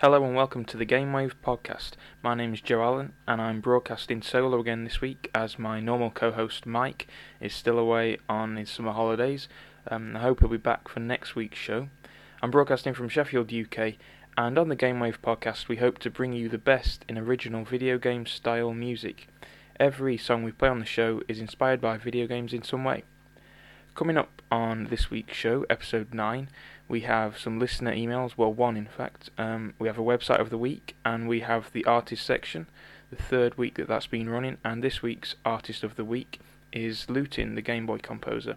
Hello and welcome to the Gamewave podcast. My name is Joe Allen and I'm broadcasting solo again this week as my normal co host Mike is still away on his summer holidays. Um, I hope he'll be back for next week's show. I'm broadcasting from Sheffield, UK, and on the Gamewave podcast we hope to bring you the best in original video game style music. Every song we play on the show is inspired by video games in some way. Coming up on this week's show, episode 9, we have some listener emails, well, one in fact. Um, we have a website of the week, and we have the artist section, the third week that that's been running, and this week's artist of the week is Lutin, the Game Boy composer.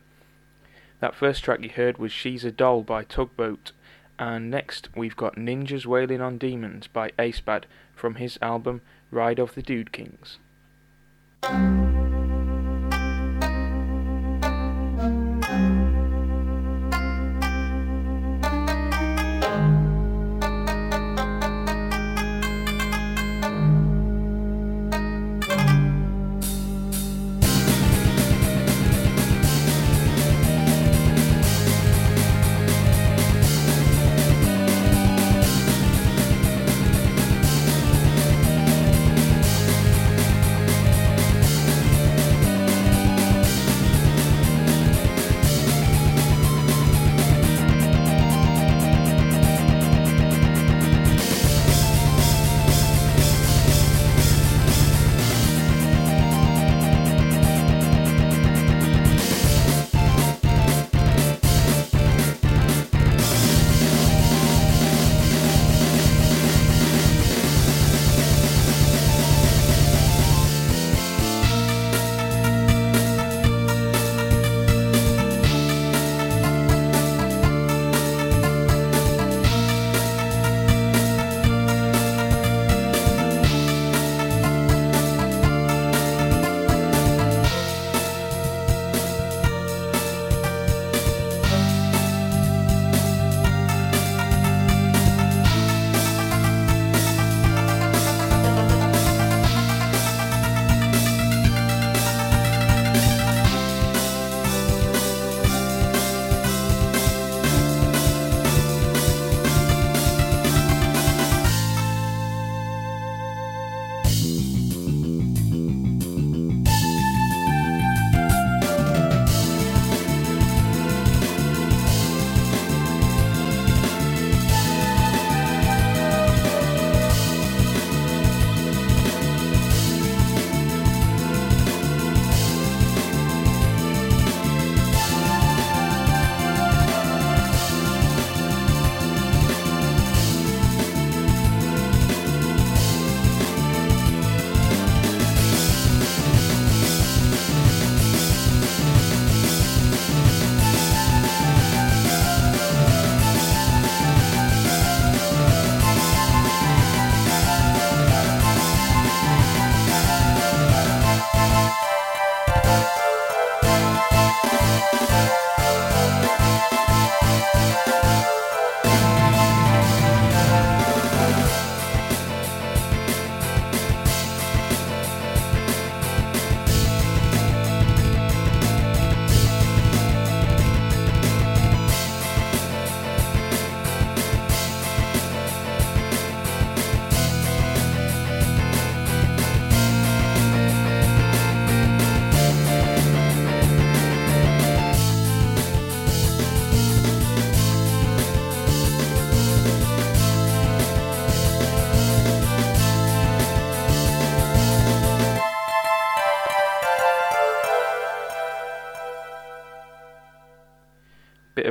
That first track you heard was She's a Doll by Tugboat, and next we've got Ninjas Wailing on Demons by Acebad from his album Ride of the Dude Kings.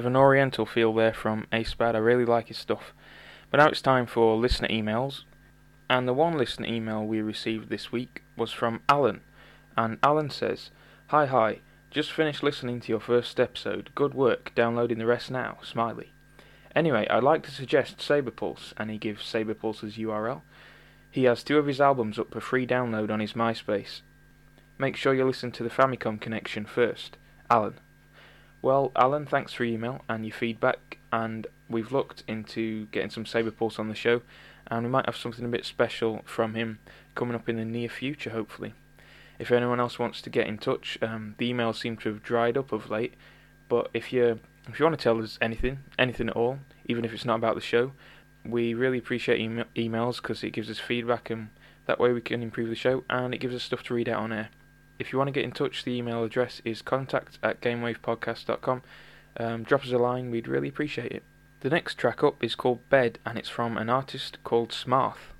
Of an oriental feel there from Acebad. I really like his stuff. But now it's time for listener emails. And the one listener email we received this week was from Alan. And Alan says, Hi hi, just finished listening to your first episode. Good work, downloading the rest now. Smiley. Anyway, I'd like to suggest Sabrepulse, and he gives Sabrepulse's URL. He has two of his albums up for free download on his MySpace. Make sure you listen to the Famicom Connection first. Alan. Well, Alan, thanks for your email and your feedback, and we've looked into getting some Sabrepulse on the show, and we might have something a bit special from him coming up in the near future, hopefully. If anyone else wants to get in touch, um, the emails seem to have dried up of late, but if you if you want to tell us anything, anything at all, even if it's not about the show, We really appreciate em- emails because it gives us feedback and that way we can improve the show and it gives us stuff to read out on air. If you want to get in touch, the email address is contact at gamewavepodcast.com. Um, drop us a line, we'd really appreciate it. The next track up is called Bed and it's from an artist called Smarth.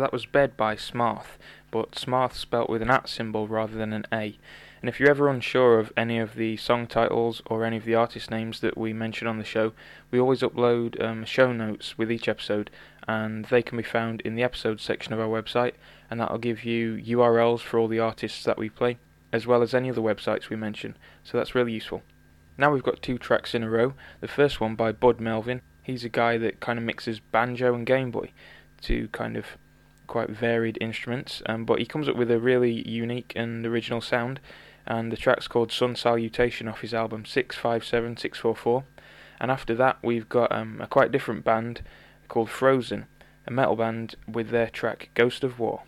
That was Bed by Smarth, but Smarth spelt with an at symbol rather than an A. And if you're ever unsure of any of the song titles or any of the artist names that we mention on the show, we always upload um, show notes with each episode, and they can be found in the episodes section of our website, and that'll give you URLs for all the artists that we play, as well as any other websites we mention. So that's really useful. Now we've got two tracks in a row. The first one by Bud Melvin. He's a guy that kind of mixes banjo and Game Boy to kind of quite varied instruments, um, but he comes up with a really unique and original sound. And the track's called Sun Salutation off his album 657644. And after that, we've got um, a quite different band called Frozen, a metal band with their track Ghost of War.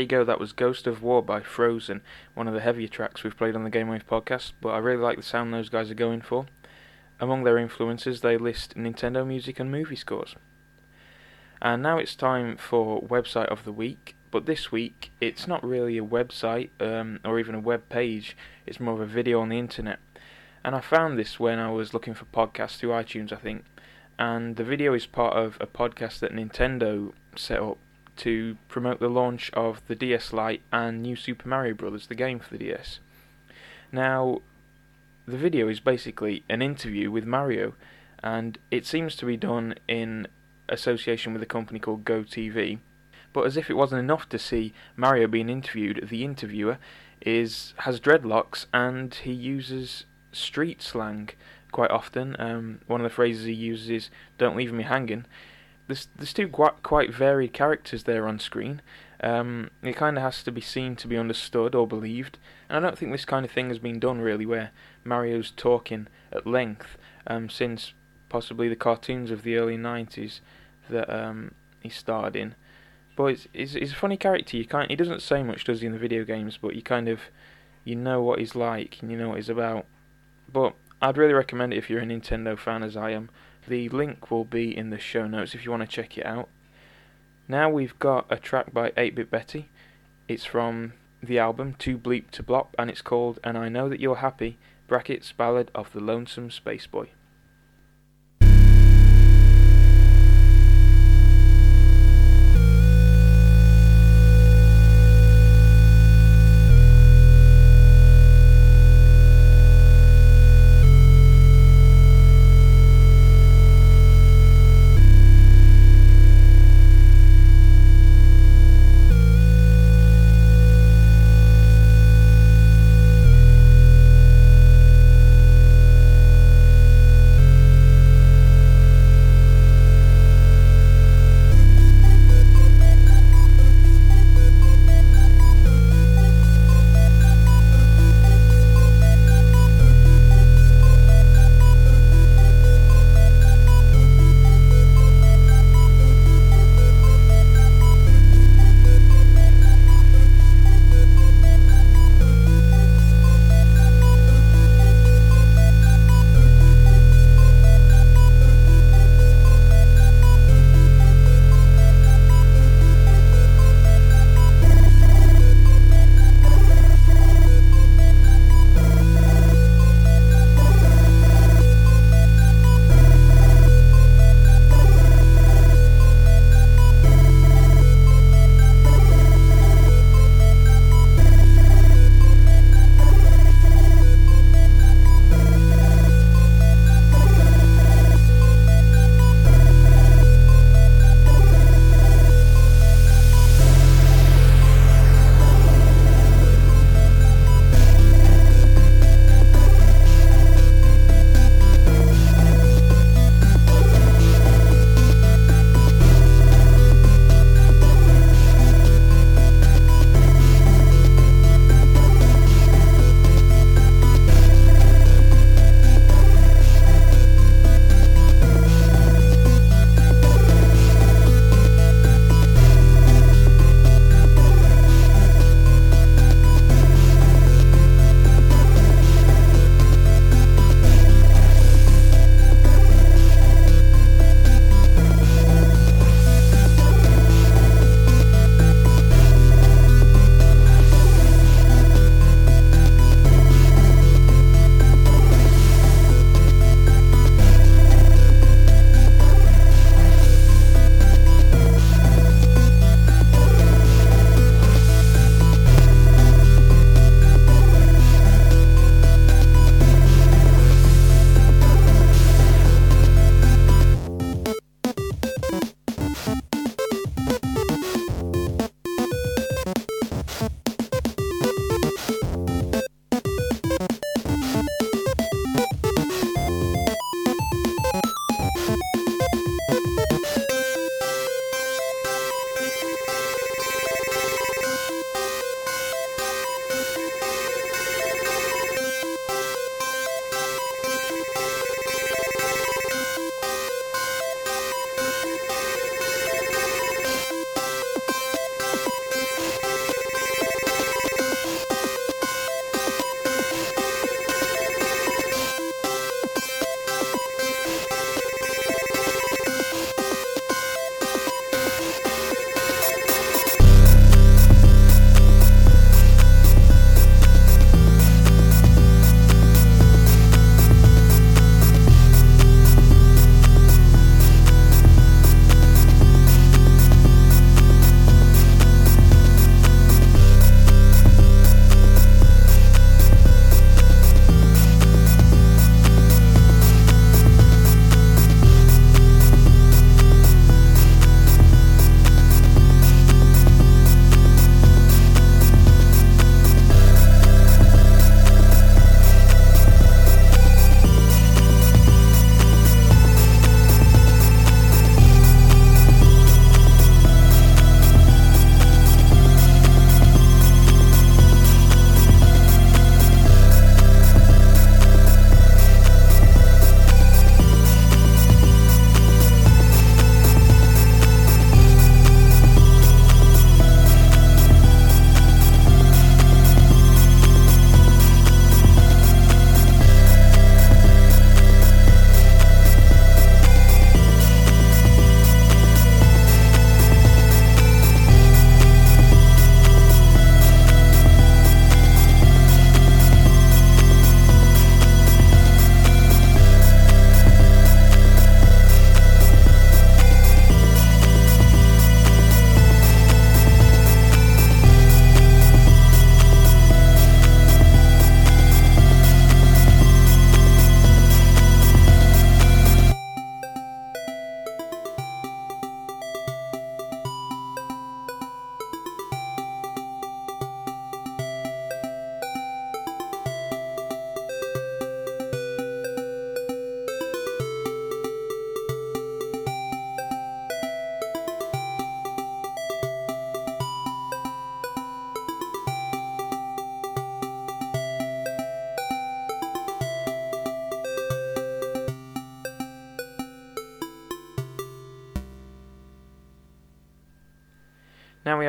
There you go, that was Ghost of War by Frozen, one of the heavier tracks we've played on the Game Wave podcast, but I really like the sound those guys are going for. Among their influences, they list Nintendo music and movie scores. And now it's time for Website of the Week, but this week it's not really a website um, or even a web page, it's more of a video on the internet. And I found this when I was looking for podcasts through iTunes, I think. And the video is part of a podcast that Nintendo set up to promote the launch of the DS Lite and New Super Mario Bros., the game for the DS. Now, the video is basically an interview with Mario, and it seems to be done in association with a company called GoTV. But as if it wasn't enough to see Mario being interviewed, the interviewer is has dreadlocks and he uses street slang quite often. Um, one of the phrases he uses is "Don't leave me hanging," there's there's two quite quite varied characters there on screen. Um, it kind of has to be seen to be understood or believed, and I don't think this kind of thing has been done really, where Mario's talking at length um, since possibly the cartoons of the early '90s that um, he starred in. But it's, it's, it's a funny character. You can't. He doesn't say much, does he, in the video games? But you kind of you know what he's like and you know what he's about. But I'd really recommend it if you're a Nintendo fan, as I am. The link will be in the show notes if you want to check it out. Now we've got a track by 8-Bit Betty. It's from the album Too Bleep to Blop and it's called And I Know That You're Happy, brackets Ballad of the Lonesome Space Boy.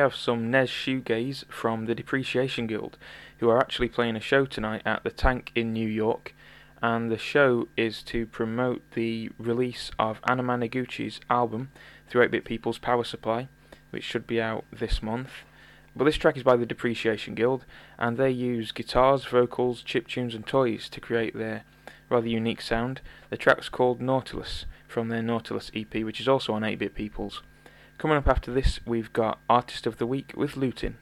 Have some NES Shoegaze from the Depreciation Guild, who are actually playing a show tonight at the Tank in New York, and the show is to promote the release of Anamanaguchi's album, Through 8-Bit People's Power Supply, which should be out this month. But this track is by the Depreciation Guild, and they use guitars, vocals, chip tunes, and toys to create their rather unique sound. The track's called Nautilus from their Nautilus EP, which is also on 8-Bit People's. Coming up after this, we've got Artist of the Week with Lutin.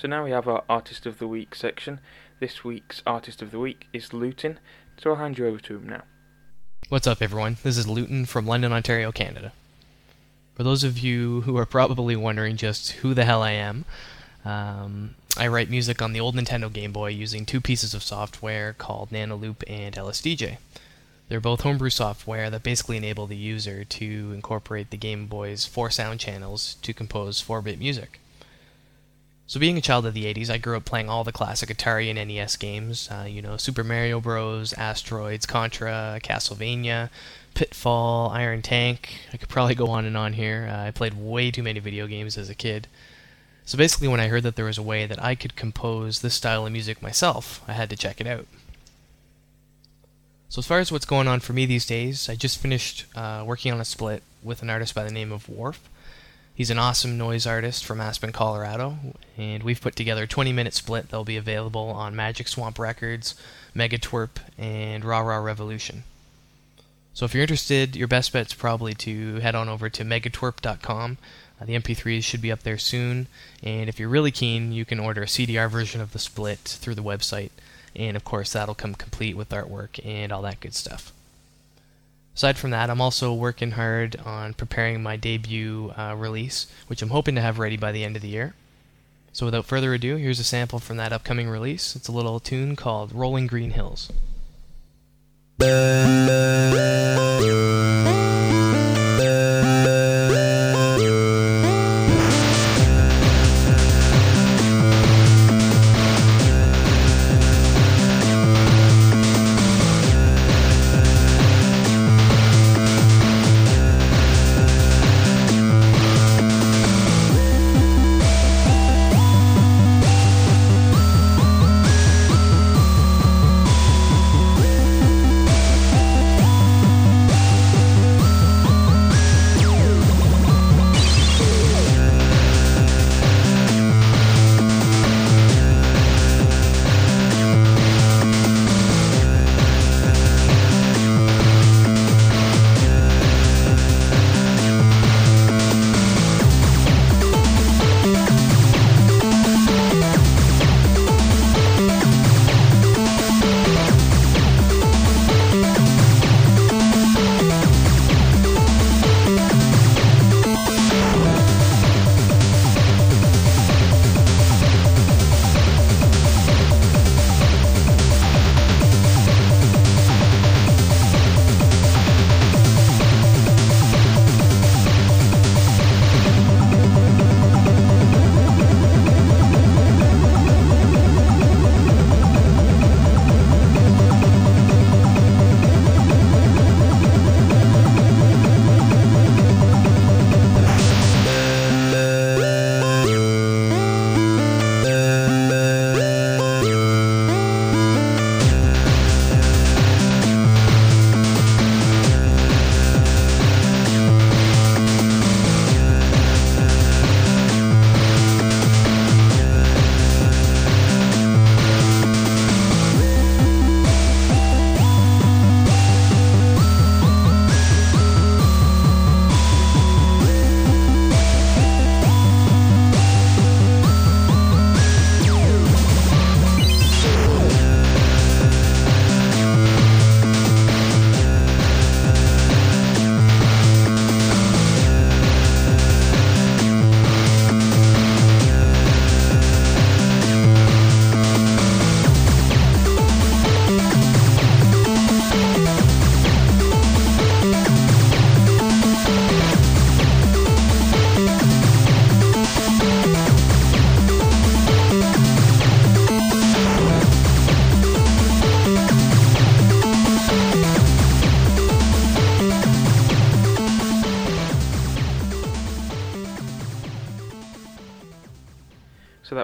So now we have our Artist of the Week section. This week's Artist of the Week is Lutin, so I'll hand you over to him now. What's up, everyone? This is Lutin from London, Ontario, Canada. For those of you who are probably wondering just who the hell I am, um, I write music on the old Nintendo Game Boy using two pieces of software called Nanoloop and LSDJ. They're both homebrew software that basically enable the user to incorporate the Game Boy's four sound channels to compose 4 bit music. So, being a child of the 80s, I grew up playing all the classic Atari and NES games. Uh, you know, Super Mario Bros., Asteroids, Contra, Castlevania, Pitfall, Iron Tank. I could probably go on and on here. Uh, I played way too many video games as a kid. So, basically, when I heard that there was a way that I could compose this style of music myself, I had to check it out. So, as far as what's going on for me these days, I just finished uh, working on a split with an artist by the name of Wharf. He's an awesome noise artist from Aspen, Colorado, and we've put together a 20 minute split that'll be available on Magic Swamp Records, Megatwerp, and Raw Raw Revolution. So if you're interested, your best bet's probably to head on over to megatwerp.com. Uh, the MP3s should be up there soon, and if you're really keen, you can order a CDR version of the split through the website, and of course that'll come complete with artwork and all that good stuff. Aside from that, I'm also working hard on preparing my debut uh, release, which I'm hoping to have ready by the end of the year. So without further ado, here's a sample from that upcoming release. It's a little tune called Rolling Green Hills.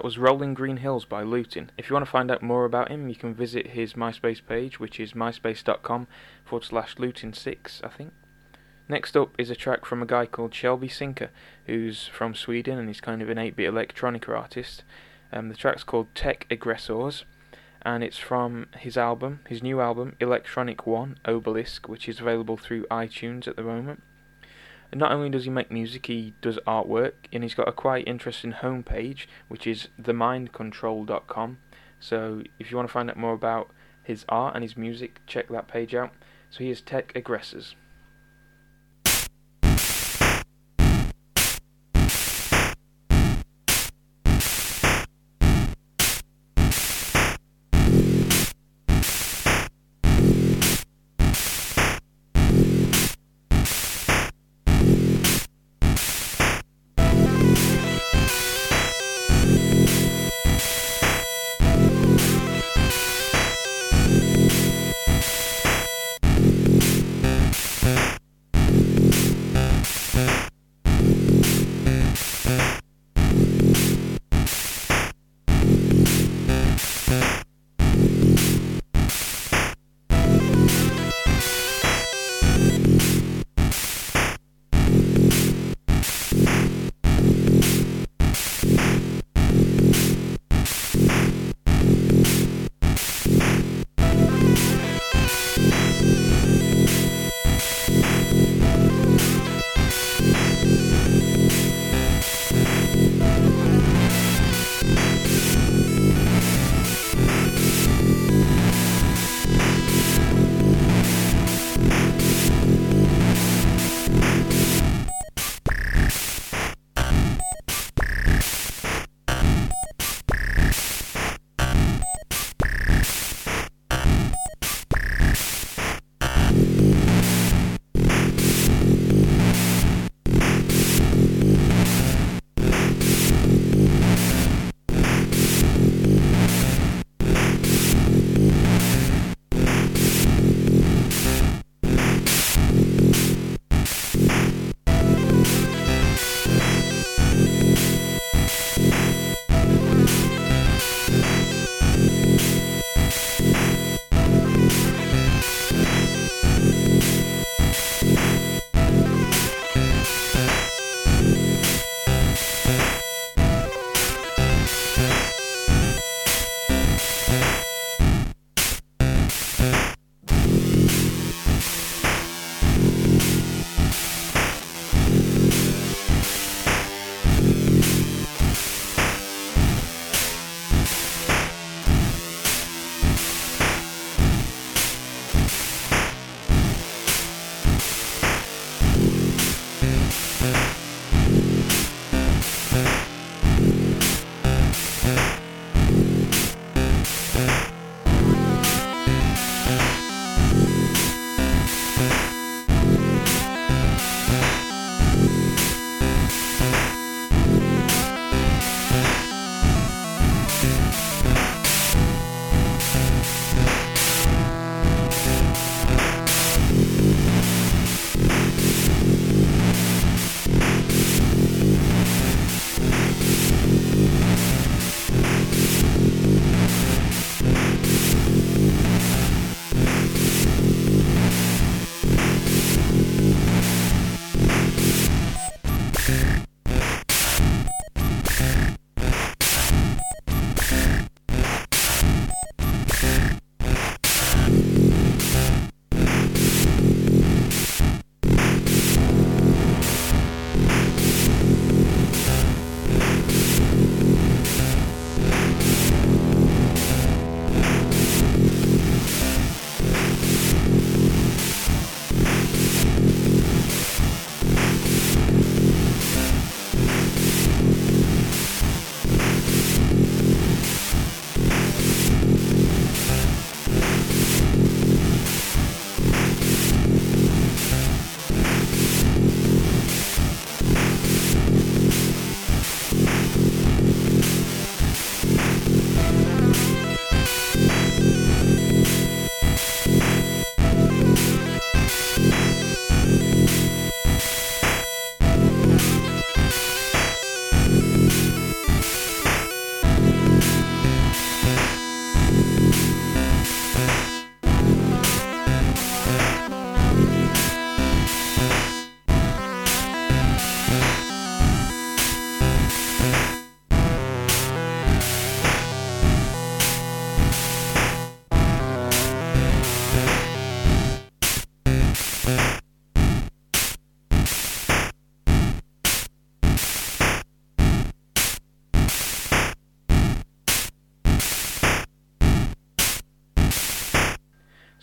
was Rolling Green Hills by Lutin. If you want to find out more about him, you can visit his MySpace page, which is myspace.com forward slash Lutin6, I think. Next up is a track from a guy called Shelby Sinker, who's from Sweden and he's kind of an 8 bit electronica artist. Um, the track's called Tech Aggressors, and it's from his album, his new album, Electronic One Obelisk, which is available through iTunes at the moment. Not only does he make music, he does artwork, and he's got a quite interesting homepage, which is themindcontrol.com. So if you want to find out more about his art and his music, check that page out. So he is Tech Aggressors.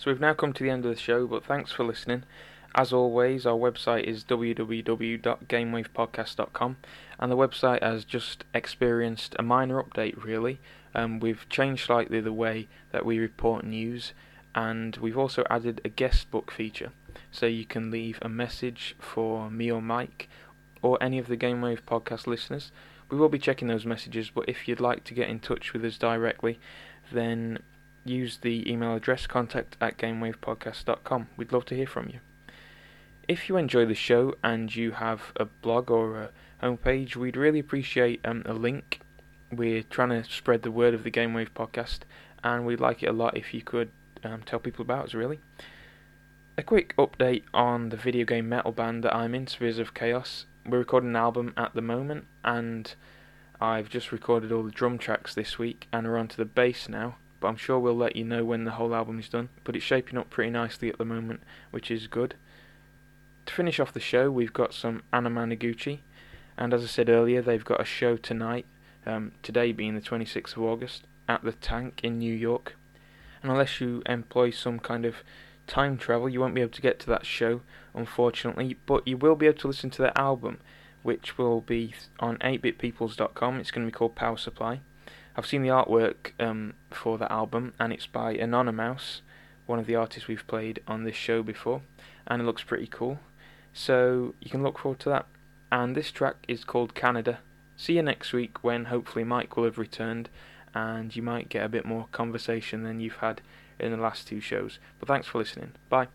So we've now come to the end of the show, but thanks for listening. As always, our website is www.gamewavepodcast.com, and the website has just experienced a minor update, really. Um, we've changed slightly the way that we report news, and we've also added a guest book feature, so you can leave a message for me or Mike, or any of the Gamewave podcast listeners. We will be checking those messages, but if you'd like to get in touch with us directly, then use the email address contact at gamewavepodcast.com. We'd love to hear from you. If you enjoy the show and you have a blog or a homepage, we'd really appreciate um, a link. We're trying to spread the word of the Gamewave podcast, and we'd like it a lot if you could um, tell people about us, really. A quick update on the video game metal band that I'm in, Spheres of Chaos. We're recording an album at the moment, and I've just recorded all the drum tracks this week, and we're on to the bass now. But I'm sure we'll let you know when the whole album is done. But it's shaping up pretty nicely at the moment, which is good. To finish off the show, we've got some Anamanaguchi, and as I said earlier, they've got a show tonight, um, today being the 26th of August, at the Tank in New York. And unless you employ some kind of time travel, you won't be able to get to that show, unfortunately, but you will be able to listen to their album, which will be on 8bitpeoples.com. It's going to be called Power Supply. I've seen the artwork um, for that album, and it's by Anonymous, one of the artists we've played on this show before, and it looks pretty cool. So you can look forward to that. And this track is called Canada. See you next week when hopefully Mike will have returned and you might get a bit more conversation than you've had in the last two shows. But thanks for listening. Bye.